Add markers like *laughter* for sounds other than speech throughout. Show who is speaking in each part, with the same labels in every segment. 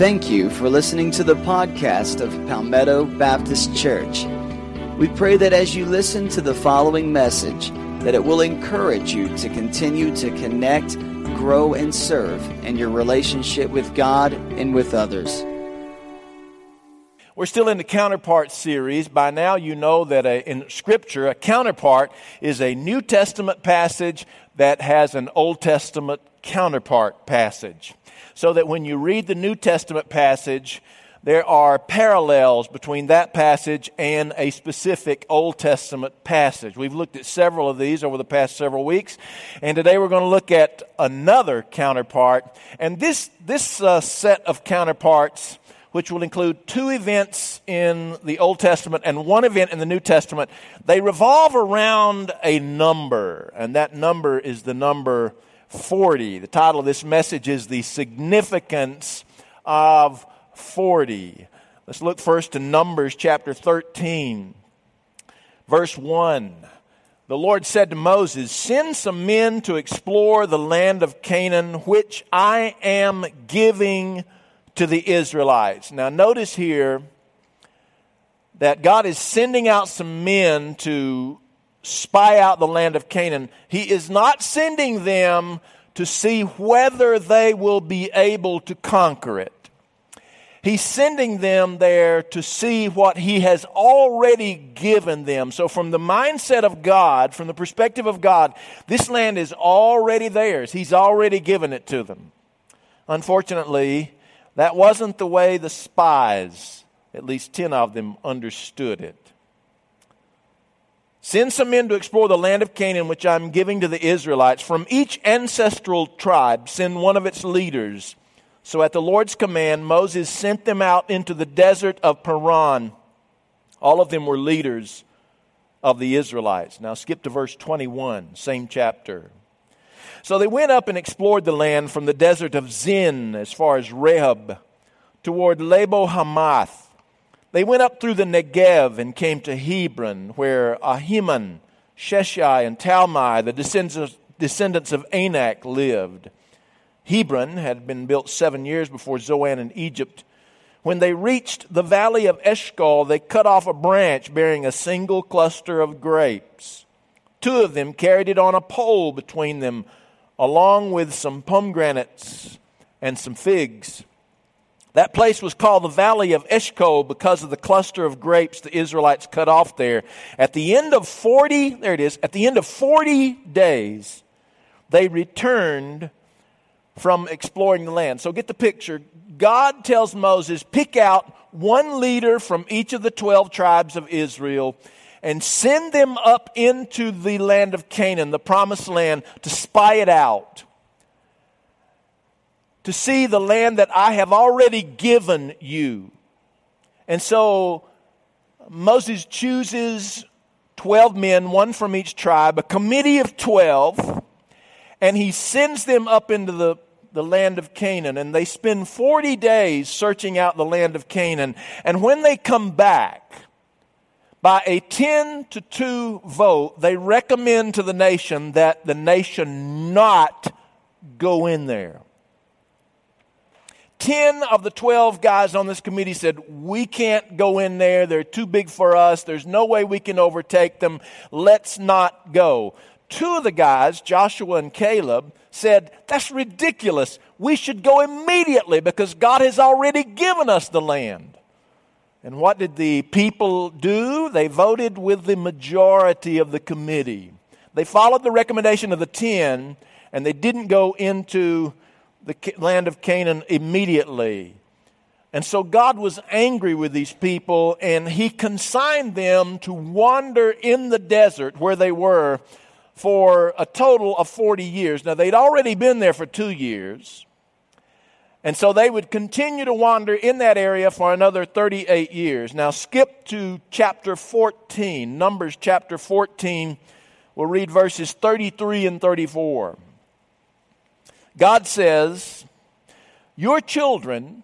Speaker 1: Thank you for listening to the podcast of Palmetto Baptist Church. We pray that as you listen to the following message, that it will encourage you to continue to connect, grow, and serve in your relationship with God and with others.
Speaker 2: We're still in the counterpart series. By now, you know that a, in Scripture, a counterpart is a New Testament passage that has an Old Testament counterpart passage. So that when you read the New Testament passage, there are parallels between that passage and a specific Old Testament passage. We've looked at several of these over the past several weeks, and today we're going to look at another counterpart. And this, this uh, set of counterparts, which will include two events in the Old Testament and one event in the New Testament, they revolve around a number, and that number is the number 40. The title of this message is The Significance of 40. Let's look first to Numbers chapter 13, verse 1. The Lord said to Moses, Send some men to explore the land of Canaan, which I am giving to the Israelites. Now, notice here that God is sending out some men to spy out the land of Canaan. He is not sending them to see whether they will be able to conquer it. He's sending them there to see what He has already given them. So, from the mindset of God, from the perspective of God, this land is already theirs. He's already given it to them. Unfortunately, that wasn't the way the spies, at least 10 of them, understood it. Send some men to explore the land of Canaan, which I'm giving to the Israelites. From each ancestral tribe, send one of its leaders. So at the Lord's command, Moses sent them out into the desert of Paran. All of them were leaders of the Israelites. Now skip to verse 21, same chapter. So they went up and explored the land from the desert of Zin as far as Rehob toward Lebo Hamath they went up through the Negev and came to Hebron, where Ahiman, Sheshai, and Talmai, the descendants of Anak, lived. Hebron had been built seven years before Zoan in Egypt. When they reached the valley of Eshcol, they cut off a branch bearing a single cluster of grapes. Two of them carried it on a pole between them, along with some pomegranates and some figs. That place was called the Valley of Eshcol because of the cluster of grapes the Israelites cut off there. At the end of 40, there it is, at the end of 40 days, they returned from exploring the land. So get the picture. God tells Moses, pick out one leader from each of the 12 tribes of Israel and send them up into the land of Canaan, the promised land, to spy it out to see the land that I have already given you. And so Moses chooses 12 men, one from each tribe, a committee of 12, and he sends them up into the, the land of Canaan. And they spend 40 days searching out the land of Canaan. And when they come back, by a 10 to 2 vote, they recommend to the nation that the nation not go in there. 10 of the 12 guys on this committee said, We can't go in there. They're too big for us. There's no way we can overtake them. Let's not go. Two of the guys, Joshua and Caleb, said, That's ridiculous. We should go immediately because God has already given us the land. And what did the people do? They voted with the majority of the committee. They followed the recommendation of the 10 and they didn't go into the land of Canaan immediately. And so God was angry with these people and he consigned them to wander in the desert where they were for a total of 40 years. Now, they'd already been there for two years. And so they would continue to wander in that area for another 38 years. Now, skip to chapter 14, Numbers chapter 14. We'll read verses 33 and 34. God says, Your children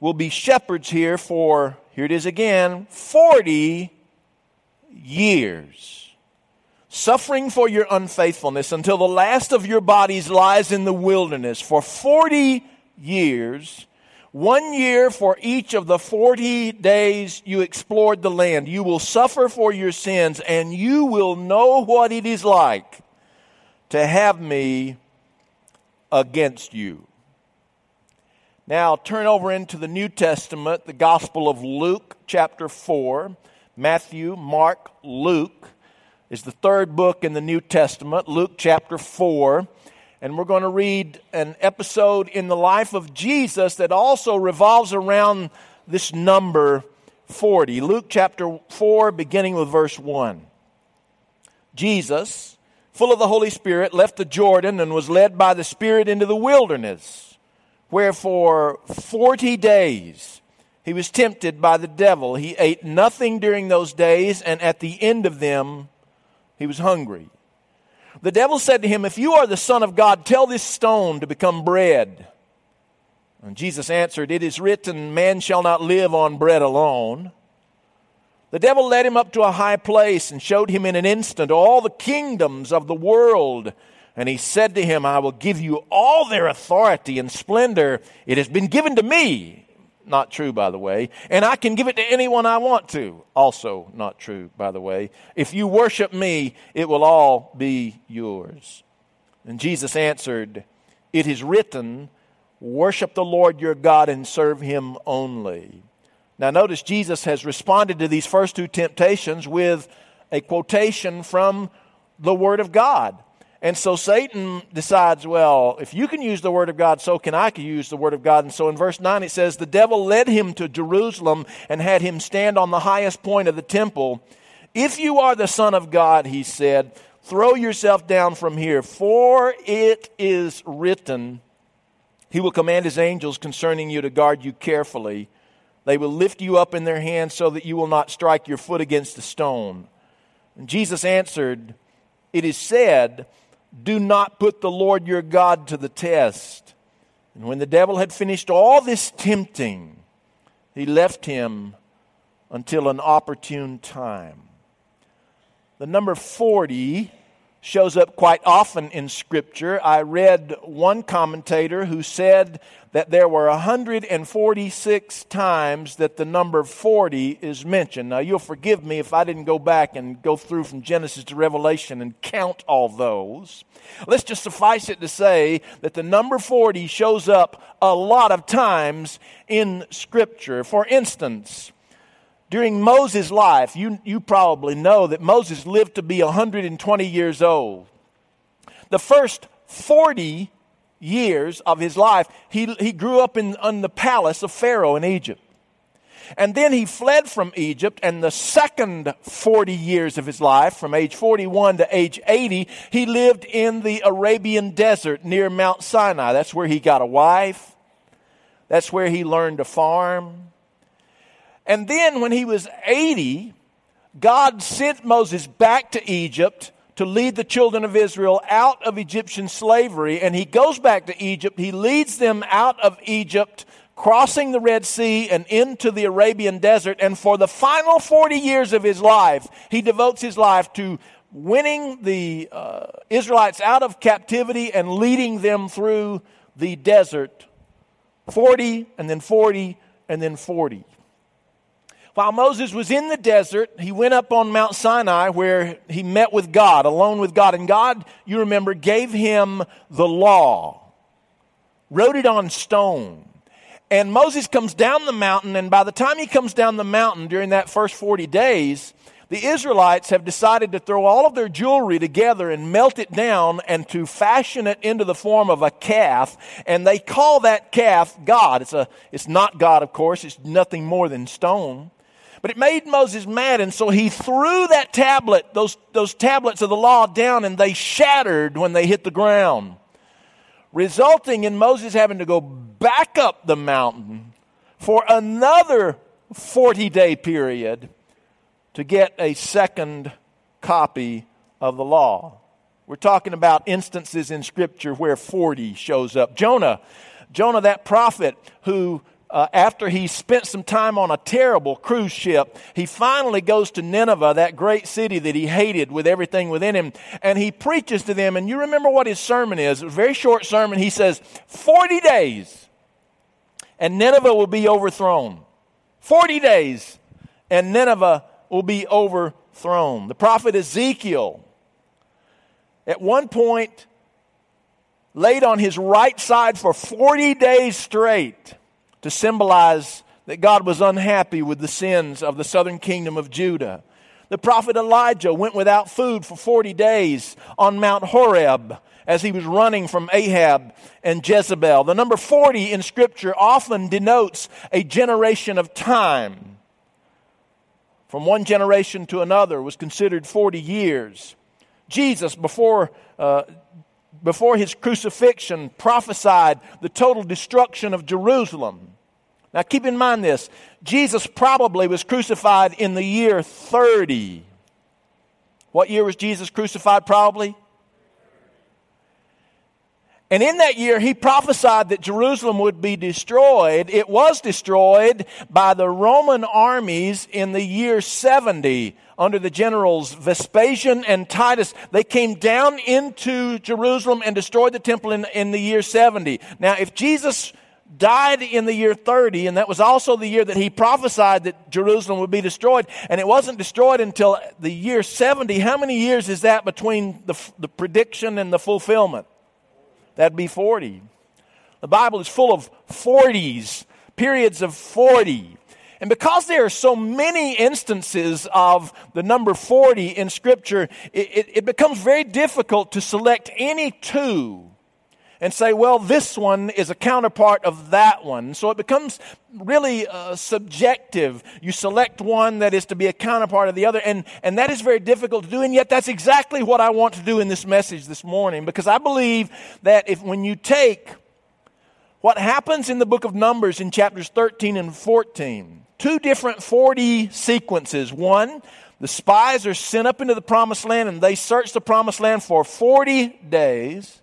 Speaker 2: will be shepherds here for, here it is again, 40 years, suffering for your unfaithfulness until the last of your bodies lies in the wilderness. For 40 years, One year for each of the 40 days you explored the land. You will suffer for your sins, and you will know what it is like to have me against you. Now turn over into the New Testament, the Gospel of Luke, chapter 4. Matthew, Mark, Luke is the third book in the New Testament, Luke chapter 4 and we're going to read an episode in the life of Jesus that also revolves around this number 40. Luke chapter 4, beginning with verse 1. Jesus, full of the Holy Spirit, left the Jordan and was led by the Spirit into the wilderness, where for 40 days he was tempted by the devil. He ate nothing during those days, and at the end of them, he was hungry. The devil said to him, If you are the Son of God, tell this stone to become bread. And Jesus answered, It is written, Man shall not live on bread alone. The devil led him up to a high place and showed him in an instant all the kingdoms of the world. And he said to him, I will give you all their authority and splendor. It has been given to me not true, by the way. And I can give it to anyone I want to. Also not true, by the way. If you worship me, it will all be yours. And Jesus answered, It is written, Worship the Lord your God and serve him only. Now, notice Jesus has responded to these first two temptations with a quotation from the Word of God. And so Satan decides, well, if you can use the Word of God, so can I use the Word of God. And so in verse 9 it says, The devil led him to Jerusalem and had him stand on the highest point of the temple. If you are the Son of God, he said, throw yourself down from here, for it is written, He will command His angels concerning you to guard you carefully. They will lift you up in their hands so that you will not strike your foot against a stone. And Jesus answered, It is said, do not put the Lord your God to the test. And when the devil had finished all this tempting, he left him until an opportune time. The number 40 shows up quite often in Scripture. I read one commentator who said that there were 146 times that the number 40 is mentioned. Now, you'll forgive me if I didn't go back and go through from Genesis to Revelation and count all those. Let's just suffice it to say that the number 40 shows up a lot of times in Scripture. For instance, during Moses' life, you, you probably know that Moses lived to be 120 years old. The first 40 years of his life, he, he grew up in, in the palace of Pharaoh in Egypt. And then he fled from Egypt, and the second 40 years of his life, from age 41 to age 80, he lived in the Arabian desert near Mount Sinai. That's where he got a wife. That's where he learned to farm. And then when he was 80, God sent Moses back to Egypt to lead the children of Israel out of Egyptian slavery. And he goes back to Egypt. He leads them out of Egypt, crossing the Red Sea and into the Arabian desert. And for the final 40 years of his life, he devotes his life to winning the uh, Israelites out of captivity and leading them through the desert. 40 and then 40 and then 40. While Moses was in the desert, he went up on Mount Sinai where he met with God, alone with God. And God, you remember, gave him the law, wrote it on stone. And Moses comes down the mountain, and by the time he comes down the mountain during that first 40 days, the Israelites have decided to throw all of their jewelry together and melt it down and to fashion it into the form of a calf. And they call that calf God. It's, a, it's not God, of course. It's nothing more than stone. But it made Moses mad, and so he threw that tablet, those, those tablets of the law down, and they shattered when they hit the ground, resulting in Moses having to go back up the mountain for another 40 day period to get a second copy of the law. We're talking about instances in Scripture where 40 shows up. Jonah, Jonah, that prophet who uh, after he spent some time on a terrible cruise ship, he finally goes to Nineveh, that great city that he hated with everything within him, and he preaches to them. And you remember what his sermon is. a very short sermon. He says, 40 days and Nineveh will be overthrown. 40 days, and Nineveh will be overthrown. The prophet Ezekiel, at one point, laid on his right side for 40 days straight to symbolize that God was unhappy with the sins of the southern kingdom of Judah. The prophet Elijah went without food for 40 days on Mount Horeb as he was running from Ahab and Jezebel. The number 40 in Scripture often denotes a generation of time. From one generation to another was considered 40 years. Jesus, before uh, before his crucifixion, prophesied the total destruction of Jerusalem. Now, keep in mind this Jesus probably was crucified in the year 30. What year was Jesus crucified, probably? And in that year, he prophesied that Jerusalem would be destroyed. It was destroyed by the Roman armies in the year 70 under the generals Vespasian and Titus. They came down into Jerusalem and destroyed the temple in, in the year 70. Now, if Jesus died in the year 30, and that was also the year that he prophesied that Jerusalem would be destroyed, and it wasn't destroyed until the year 70, how many years is that between the, the prediction and the fulfillment? That'd be 40. The Bible is full of 40s, periods of 40. And because there are so many instances of the number 40 in Scripture, it, it, it, becomes very difficult to select any two and say, well, this one is a counterpart of that one. So it becomes really uh, subjective. You select one that is to be a counterpart of the other, and, and that is very difficult to do, and yet that's exactly what I want to do in this message this morning, because I believe that if when you take what happens in the book of Numbers in chapters 13 and 14, two different 40 sequences. One, the spies are sent up into the promised land and they search the promised land for 40 days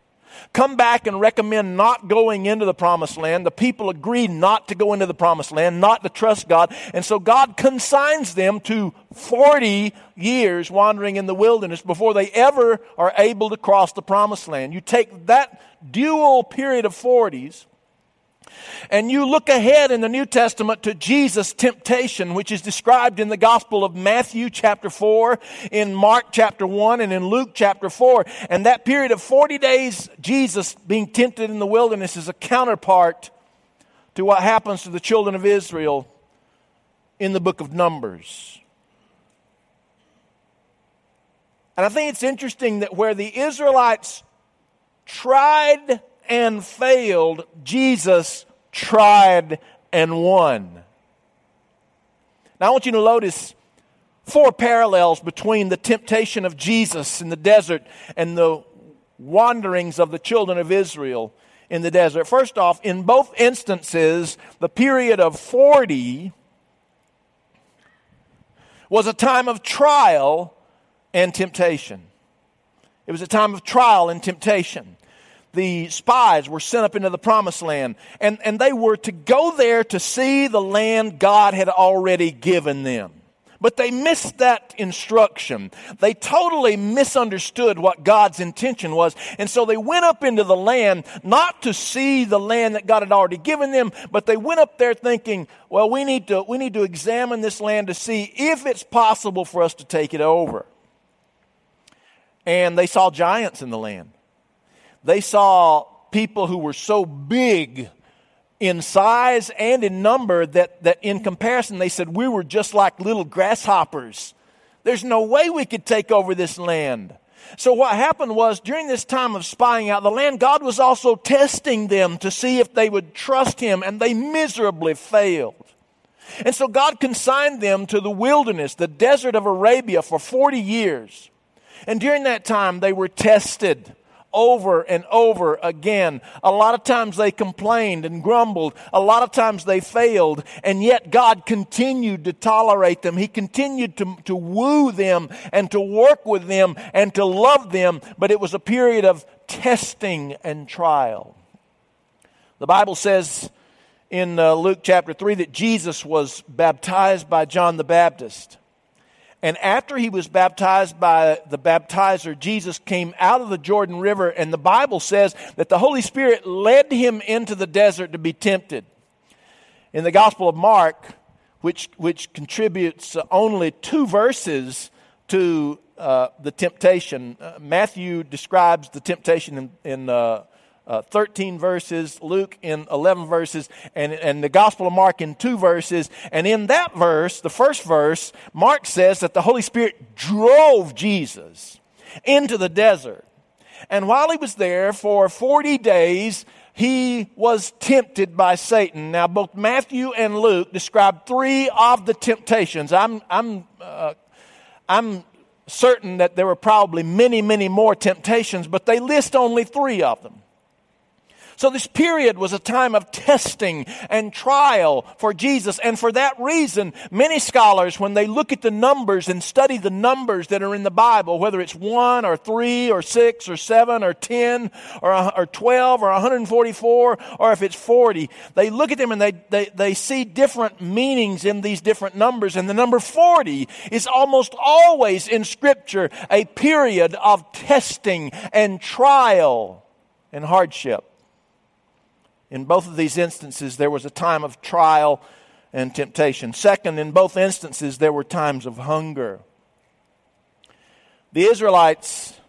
Speaker 2: come back and recommend not going into the promised land. The people agree not to go into the promised land, not to trust God. And so God consigns them to 40 years wandering in the wilderness before they ever are able to cross the promised land. You take that dual period of 40s and you look ahead in the New Testament to Jesus' temptation, which is described in the Gospel of Matthew chapter 4, in Mark chapter 1, and in Luke chapter 4. And that period of 40 days, Jesus being tempted in the wilderness is a counterpart to what happens to the children of Israel in the book of Numbers. And I think it's interesting that where the Israelites tried and failed, Jesus tried and won. Now, I want you to notice four parallels between the temptation of Jesus in the desert and the wanderings of the children of Israel in the desert. First off, in both instances, the period of 40 was a time of trial and temptation. It was a time of trial and temptation the spies were sent up into the promised land, and, and they were to go there to see the land God had already given them. But they missed that instruction. They totally misunderstood what God's intention was. And so they went up into the land not to see the land that God had already given them, but they went up there thinking, well, we need to, we need to examine this land to see if it's possible for us to take it over. And they saw giants in the land. They saw people who were so big in size and in number that, that in comparison they said we were just like little grasshoppers. There's no way we could take over this land. So what happened was during this time of spying out the land, God was also testing them to see if they would trust Him, and they miserably failed. And so God consigned them to the wilderness, the desert of Arabia, for 40 years. And during that time, they were tested over and over again. A lot of times they complained and grumbled. A lot of times they failed. And yet God continued to tolerate them. He continued to, to woo them and to work with them and to love them. But it was a period of testing and trial. The Bible says in uh, Luke chapter 3 that Jesus was baptized by John the Baptist. And after he was baptized by the baptizer, Jesus came out of the Jordan River, and the Bible says that the Holy Spirit led him into the desert to be tempted. In the Gospel of Mark, which, which contributes only two verses to uh, the temptation, uh, Matthew describes the temptation in, in uh, uh, 13 verses, Luke in 11 verses, and, and the Gospel of Mark in two verses. And in that verse, the first verse, Mark says that the Holy Spirit drove Jesus into the desert. And while he was there for 40 days, he was tempted by Satan. Now, both Matthew and Luke describe three of the temptations. I'm, I'm, uh, I'm certain that there were probably many, many more temptations, but they list only three of them. So this period was a time of testing and trial for Jesus. And for that reason, many scholars, when they look at the numbers and study the numbers that are in the Bible, whether it's one or three or six or seven or ten or, or 12 or 144 or if it's 40, they look at them and they, they, they see different meanings in these different numbers. And the number 40 is almost always in Scripture a period of testing and trial and hardship. In both of these instances, there was a time of trial and temptation. Second, in both instances, there were times of hunger. The Israelites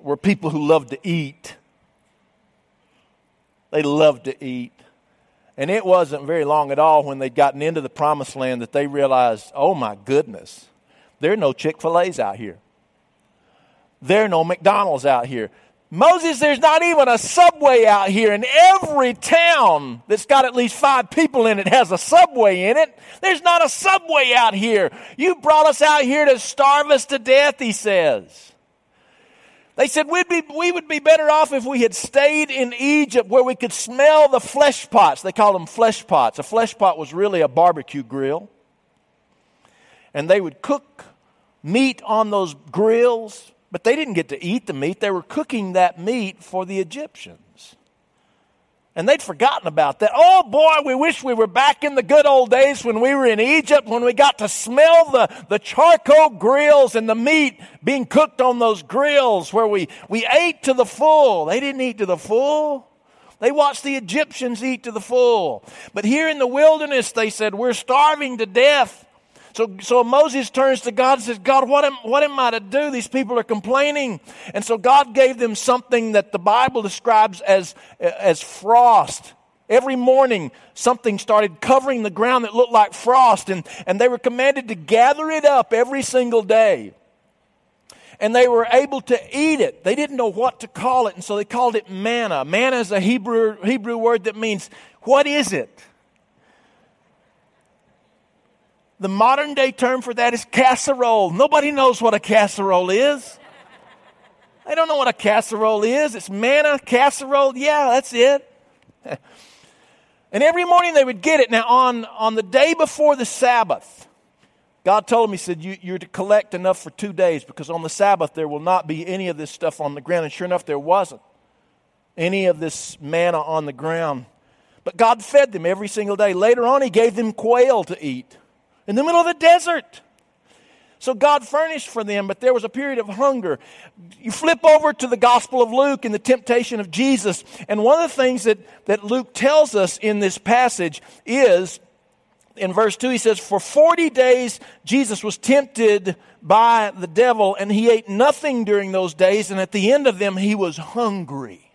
Speaker 2: were people who loved to eat. They loved to eat. And it wasn't very long at all when they'd gotten into the promised land that they realized, oh my goodness, there are no Chick fil A's out here. There are no McDonald's out here. Moses, there's not even a subway out here, and every town that's got at least five people in it has a subway in it. There's not a subway out here. You brought us out here to starve us to death, he says. They said we'd be, we would be better off if we had stayed in Egypt where we could smell the flesh pots. They called them flesh pots. A flesh pot was really a barbecue grill. And they would cook meat on those grills but they didn't get to eat the meat, they were cooking that meat for the Egyptians. And they'd forgotten about that. Oh boy, we wish we were back in the good old days when we were in Egypt, when we got to smell the, the charcoal grills and the meat being cooked on those grills where we, we ate to the full. They didn't eat to the full. They watched the Egyptians eat to the full. But here in the wilderness, they said, we're starving to death. So, so Moses turns to God and says, God, what am, what am I to do? These people are complaining. And so God gave them something that the Bible describes as, as frost. Every morning, something started covering the ground that looked like frost, and, and they were commanded to gather it up every single day. And they were able to eat it. They didn't know what to call it, and so they called it manna. Manna is a Hebrew, Hebrew word that means, what is it? The modern day term for that is casserole. Nobody knows what a casserole is. They don't know what a casserole is. It's manna, casserole. Yeah, that's it. *laughs* and every morning they would get it. Now, on, on the day before the Sabbath, God told me, He said, you, You're to collect enough for two days because on the Sabbath there will not be any of this stuff on the ground. And sure enough, there wasn't any of this manna on the ground. But God fed them every single day. Later on, He gave them quail to eat in the middle of the desert. So God furnished for them, but there was a period of hunger. You flip over to the Gospel of Luke and the temptation of Jesus, and one of the things that, that Luke tells us in this passage is in verse 2, he says, For 40 days Jesus was tempted by the devil, and he ate nothing during those days, and at the end of them he was hungry.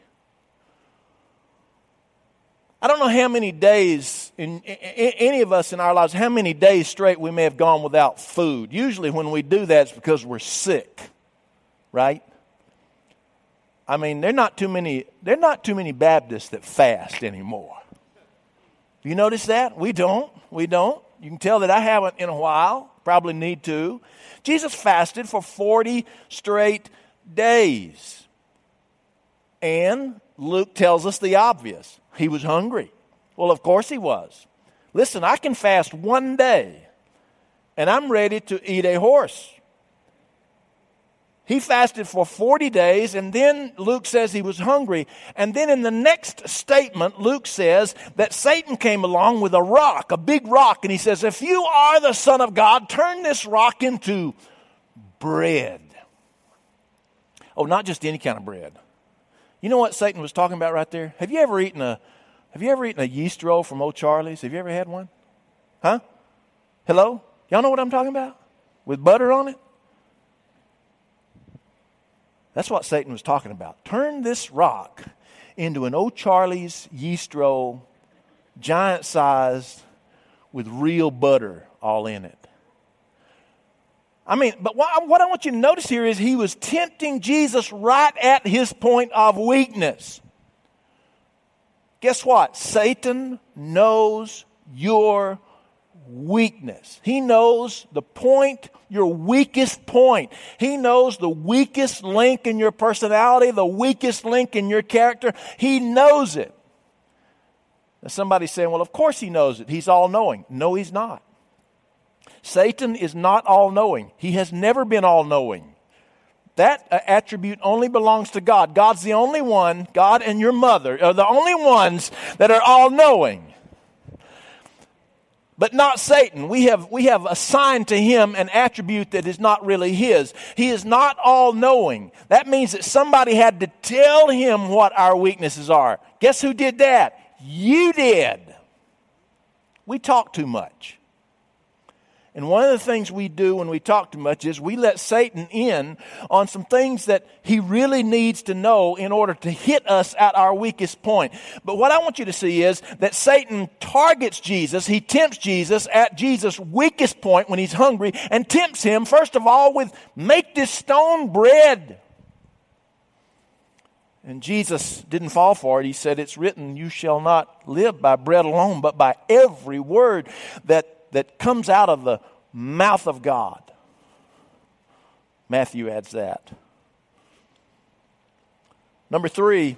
Speaker 2: I don't know how many days, in, in, any of us in our lives, how many days straight we may have gone without food. Usually, when we do that, it's because we're sick, right? I mean, there are not too many. There are not too many Baptists that fast anymore. You notice that? We don't. We don't. You can tell that I haven't in a while. Probably need to. Jesus fasted for forty straight days, and Luke tells us the obvious. He was hungry. Well, of course he was. Listen, I can fast one day and I'm ready to eat a horse. He fasted for 40 days, and then Luke says he was hungry. And then in the next statement, Luke says that Satan came along with a rock, a big rock, and he says, If you are the Son of God, turn this rock into bread. Oh, not just any kind of bread. You know what Satan was talking about right there? Have you ever eaten a, Have you ever eaten a yeast roll from old Charlie's? Have you ever had one? Huh? Hello? Y'all know what I'm talking about? With butter on it? That's what Satan was talking about. Turn this rock into an old Charlie's yeast roll, giant sized, with real butter all in it. I mean, but what, I want you to notice here is he was tempting Jesus right at his point of weakness. Guess what? Satan knows your weakness. He knows the point, your weakest point. He knows the weakest link in your personality, the weakest link in your character. He knows it. Now somebody's saying, well, of course he knows it. He's all knowing. No, he's not. Satan is not all knowing, he has never been all knowing. That uh, attribute only belongs to God. God's the only one, God and your mother are the only ones that are all knowing. But not Satan. We have, we have assigned to him an attribute that is not really his. He is not all knowing. That means that somebody had to tell him what our weaknesses are. Guess who did that? You did. We talk too much. And one of the things we do when we talk too much is we let Satan in on some things that he really needs to know in order to hit us at our weakest point. But what I want you to see is that Satan targets Jesus, he tempts Jesus at Jesus' weakest point when he's hungry, and tempts him, first of all, with make this stone bread. And Jesus didn't fall for it. He said, It's written, You shall not live by bread alone, but by every word that that comes out of the mouth of God. Matthew adds that. Number three,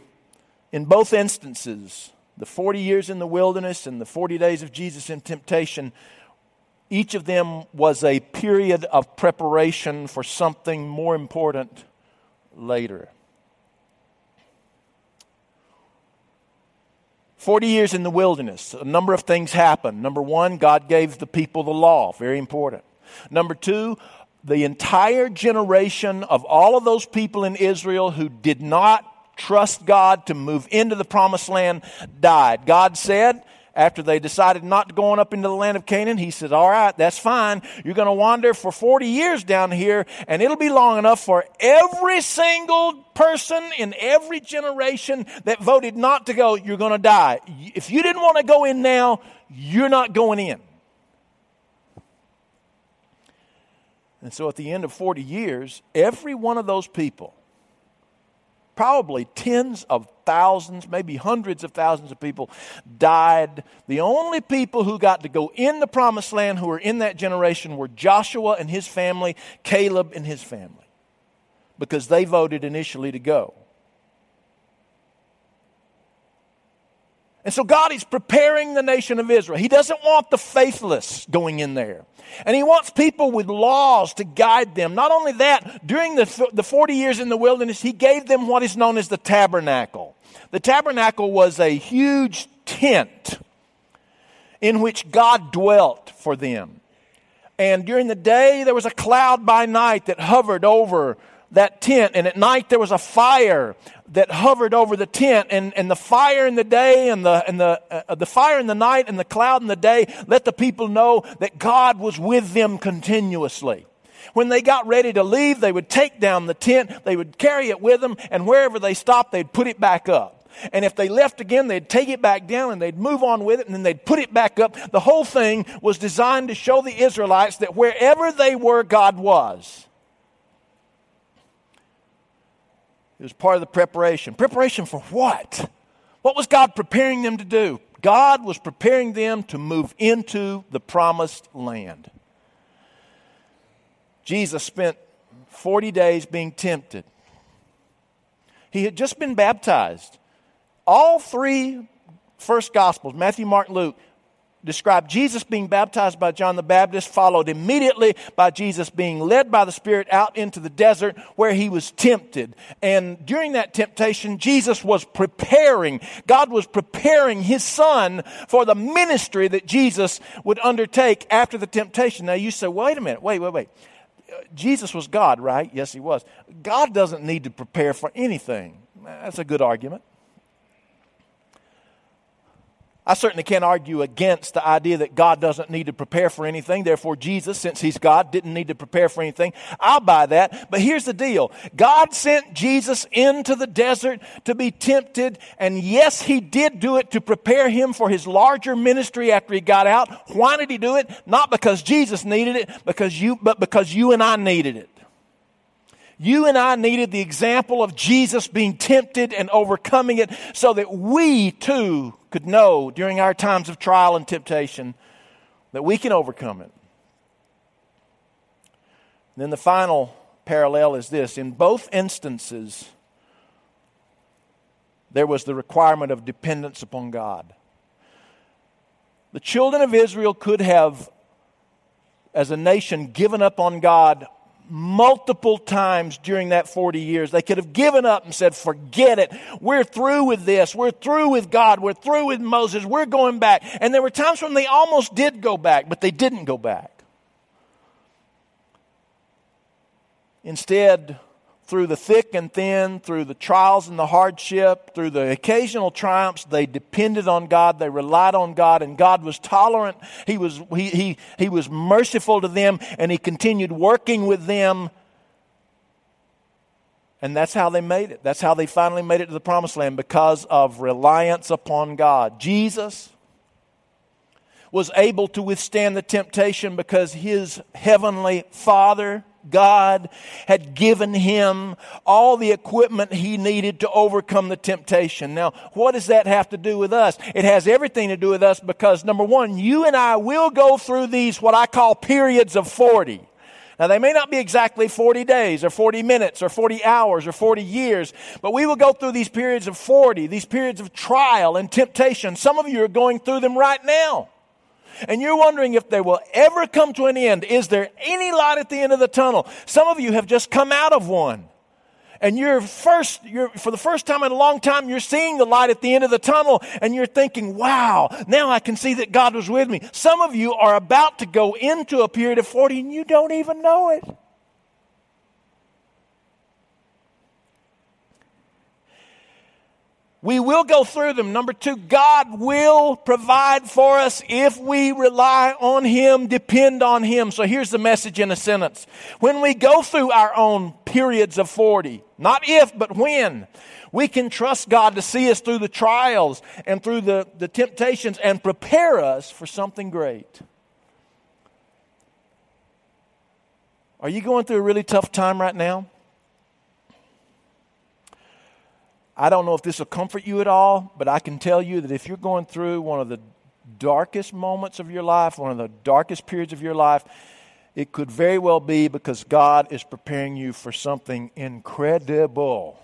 Speaker 2: in both instances, the 40 years in the wilderness and the 40 days of Jesus in temptation, each of them was a period of preparation for something more important later. 40 years in the wilderness, a number of things happened. Number one, God gave the people the law, very important. Number two, the entire generation of all of those people in Israel who did not trust God to move into the promised land died. God said, after they decided not to go on up into the land of Canaan, he said, All right, that's fine. You're going to wander for 40 years down here, and it'll be long enough for every single person in every generation that voted not to go, you're going to die. If you didn't want to go in now, you're not going in. And so at the end of 40 years, every one of those people probably tens of thousands, maybe hundreds of thousands of people died. The only people who got to go in the promised land who were in that generation were Joshua and his family, Caleb and his family, because they voted initially to go. And so God is preparing the nation of Israel. He doesn't want the faithless going in there. And he wants people with laws to guide them. Not only that, during the, the 40 years in the wilderness, he gave them what is known as the tabernacle. The tabernacle was a huge tent in which God dwelt for them. And during the day, there was a cloud by night that hovered over that tent. And at night, there was a fire that hovered over the tent and, and the fire in the day and the, and the, uh, the fire in the night and the cloud in the day let the people know that God was with them continuously. When they got ready to leave, they would take down the tent, they would carry it with them, and wherever they stopped, they'd put it back up. And if they left again, they'd take it back down and they'd move on with it and then they'd put it back up. The whole thing was designed to show the Israelites that wherever they were, God was. It was part of the preparation. Preparation for what? What was God preparing them to do? God was preparing them to move into the promised land. Jesus spent 40 days being tempted. He had just been baptized. All three first Gospels, Matthew, Mark, Luke, describe Jesus being baptized by John the Baptist, followed immediately by Jesus being led by the Spirit out into the desert where he was tempted. And during that temptation, Jesus was preparing, God was preparing his son for the ministry that Jesus would undertake after the temptation. Now you say, wait a minute, wait, wait, wait. Jesus was God, right? Yes, he was. God doesn't need to prepare for anything. That's a good argument. I certainly can't argue against the idea that God doesn't need to prepare for anything. Therefore, Jesus, since He's God, didn't need to prepare for anything. I'll buy that. But here's the deal God sent Jesus into the desert to be tempted. And yes, He did do it to prepare Him for His larger ministry after He got out. Why did He do it? Not because Jesus needed it, because you, but because you and I needed it. You and I needed the example of Jesus being tempted and overcoming it so that we too could know during our times of trial and temptation that we can overcome it. Then the final parallel is this in both instances, there was the requirement of dependence upon God. The children of Israel could have, as a nation, given up on God multiple times during that 40 years. They could have given up and said, forget it. We're through with this. We're through with God. We're through with Moses. We're going back. And there were times when they almost did go back, but they didn't go back. Instead, through the thick and thin, through the trials and the hardship, through the occasional triumphs, they depended on God, they relied on God, and God was tolerant. He was, he, he, he was merciful to them, and He continued working with them. And that's how they made it. That's how they finally made it to the promised land because of reliance upon God. Jesus was able to withstand the temptation because his heavenly Father God had given him all the equipment he needed to overcome the temptation. Now, what does that have to do with us? It has everything to do with us because number one, you and I will go through these, what I call periods of 40. Now, they may not be exactly 40 days or 40 minutes or 40 hours or 40 years, but we will go through these periods of 40, these periods of trial and temptation. Some of you are going through them right now and you're wondering if they will ever come to an end. Is there any light at the end of the tunnel? Some of you have just come out of one. And you're first, you're, for the first time in a long time, you're seeing the light at the end of the tunnel and you're thinking, wow, now I can see that God was with me. Some of you are about to go into a period of 40 and you don't even know it. We will go through them. Number two, God will provide for us if we rely on Him, depend on Him. So here's the message in a sentence. When we go through our own periods of 40, not if, but when, we can trust God to see us through the trials and through the, the temptations and prepare us for something great. Are you going through a really tough time right now? I don't know if this will comfort you at all, but I can tell you that if you're going through one of the darkest moments of your life, one of the darkest periods of your life, it could very well be because God is preparing you for something incredible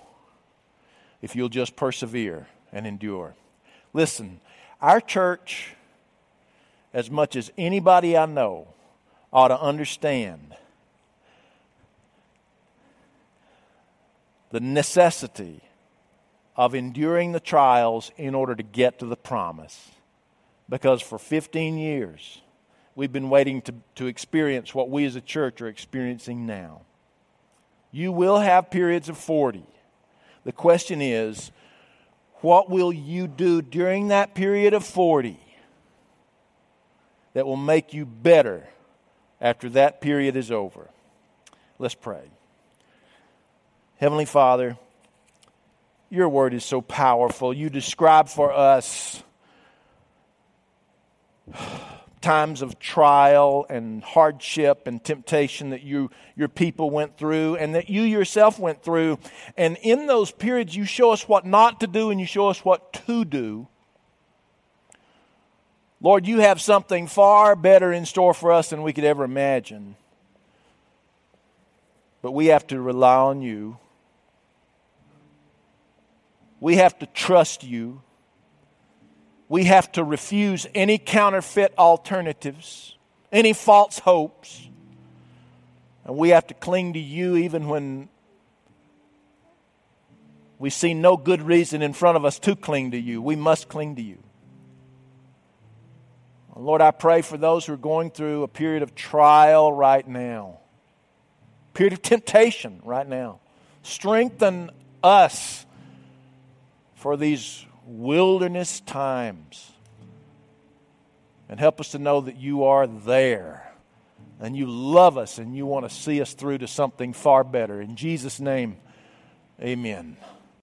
Speaker 2: if you'll just persevere and endure. Listen, our church, as much as anybody I know, ought to understand the necessity of enduring the trials in order to get to the promise. Because for 15 years, we've been waiting to, to experience what we as a church are experiencing now. You will have periods of 40. The question is, what will you do during that period of 40 that will make you better after that period is over? Let's pray. Heavenly Father, your word is so powerful. You describe for us times of trial and hardship and temptation that you, your people went through and that you yourself went through. And in those periods, you show us what not to do and you show us what to do. Lord, you have something far better in store for us than we could ever imagine. But we have to rely on you. We have to trust you. We have to refuse any counterfeit alternatives, any false hopes. And we have to cling to you even when we see no good reason in front of us to cling to you. We must cling to you. Lord, I pray for those who are going through a period of trial right now, period of temptation right now. Strengthen us for these wilderness times. And help us to know that you are there and you love us and you want to see us through to something far better. In Jesus' name, amen.